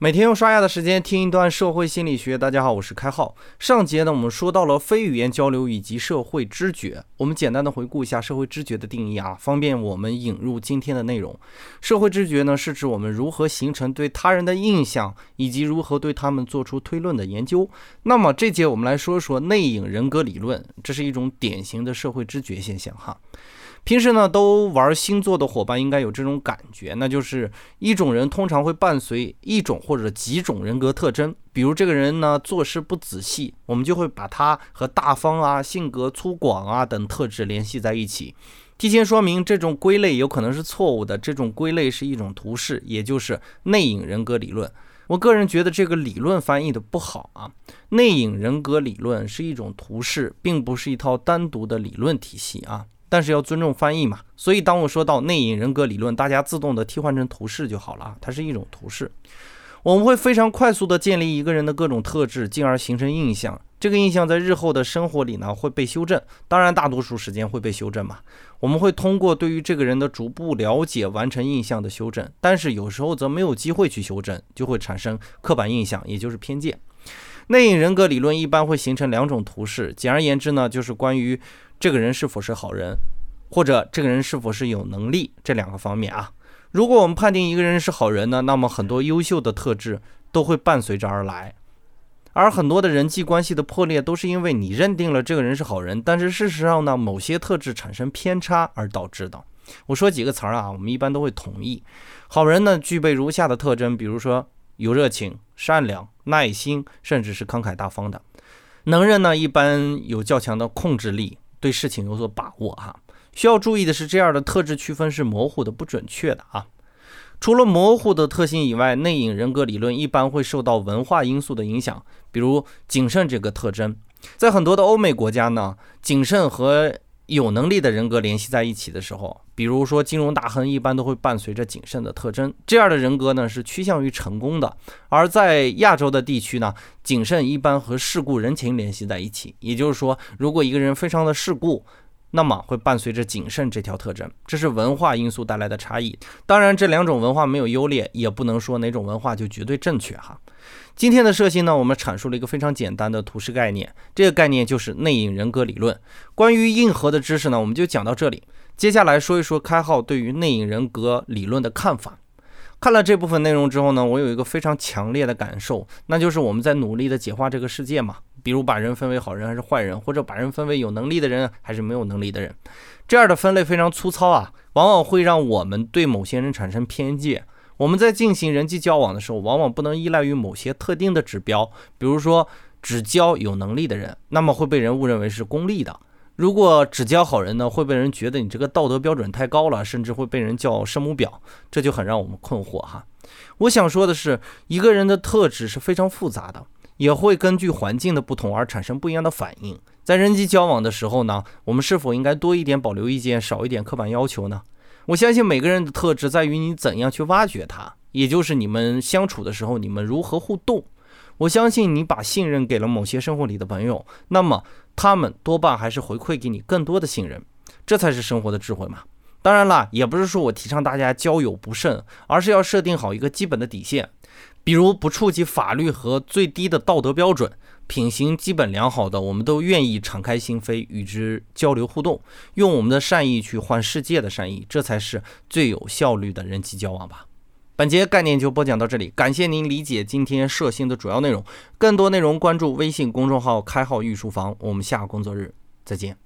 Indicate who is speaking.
Speaker 1: 每天用刷牙的时间听一段社会心理学。大家好，我是开浩。上节呢，我们说到了非语言交流以及社会知觉。我们简单的回顾一下社会知觉的定义啊，方便我们引入今天的内容。社会知觉呢，是指我们如何形成对他人的印象，以及如何对他们做出推论的研究。那么这节我们来说说内隐人格理论，这是一种典型的社会知觉现象哈。平时呢，都玩星座的伙伴应该有这种感觉，那就是一种人通常会伴随一种或者几种人格特征。比如这个人呢做事不仔细，我们就会把他和大方啊、性格粗犷啊等特质联系在一起。提前说明，这种归类有可能是错误的。这种归类是一种图示，也就是内隐人格理论。我个人觉得这个理论翻译的不好啊。内隐人格理论是一种图示，并不是一套单独的理论体系啊。但是要尊重翻译嘛，所以当我说到内隐人格理论，大家自动的替换成图示就好了啊，它是一种图示。我们会非常快速的建立一个人的各种特质，进而形成印象。这个印象在日后的生活里呢会被修正，当然大多数时间会被修正嘛。我们会通过对于这个人的逐步了解完成印象的修正，但是有时候则没有机会去修正，就会产生刻板印象，也就是偏见。内隐人格理论一般会形成两种图示，简而言之呢，就是关于。这个人是否是好人，或者这个人是否是有能力，这两个方面啊。如果我们判定一个人是好人呢，那么很多优秀的特质都会伴随着而来。而很多的人际关系的破裂，都是因为你认定了这个人是好人，但是事实上呢，某些特质产生偏差而导致的。我说几个词儿啊，我们一般都会同意。好人呢，具备如下的特征，比如说有热情、善良、耐心，甚至是慷慨大方的。能人呢，一般有较强的控制力。对事情有所把握哈，需要注意的是，这样的特质区分是模糊的、不准确的啊。除了模糊的特性以外，内隐人格理论一般会受到文化因素的影响，比如谨慎这个特征，在很多的欧美国家呢，谨慎和有能力的人格联系在一起的时候，比如说金融大亨一般都会伴随着谨慎的特征，这样的人格呢是趋向于成功的。而在亚洲的地区呢，谨慎一般和世故人情联系在一起，也就是说，如果一个人非常的世故。那么会伴随着谨慎这条特征，这是文化因素带来的差异。当然，这两种文化没有优劣，也不能说哪种文化就绝对正确哈。今天的设心呢，我们阐述了一个非常简单的图示概念，这个概念就是内隐人格理论。关于硬核的知识呢，我们就讲到这里。接下来说一说开号对于内隐人格理论的看法。看了这部分内容之后呢，我有一个非常强烈的感受，那就是我们在努力的简化这个世界嘛。比如把人分为好人还是坏人，或者把人分为有能力的人还是没有能力的人，这样的分类非常粗糙啊，往往会让我们对某些人产生偏见。我们在进行人际交往的时候，往往不能依赖于某些特定的指标，比如说只交有能力的人，那么会被人误认为是功利的；如果只交好人呢，会被人觉得你这个道德标准太高了，甚至会被人叫圣母婊，这就很让我们困惑哈。我想说的是，一个人的特质是非常复杂的。也会根据环境的不同而产生不一样的反应。在人际交往的时候呢，我们是否应该多一点保留意见，少一点刻板要求呢？我相信每个人的特质在于你怎样去挖掘它，也就是你们相处的时候，你们如何互动。我相信你把信任给了某些生活里的朋友，那么他们多半还是回馈给你更多的信任，这才是生活的智慧嘛。当然啦，也不是说我提倡大家交友不慎，而是要设定好一个基本的底线。比如不触及法律和最低的道德标准，品行基本良好的，我们都愿意敞开心扉与之交流互动，用我们的善意去换世界的善意，这才是最有效率的人际交往吧。本节概念就播讲到这里，感谢您理解今天设信的主要内容。更多内容关注微信公众号“开号御书房”，我们下个工作日再见。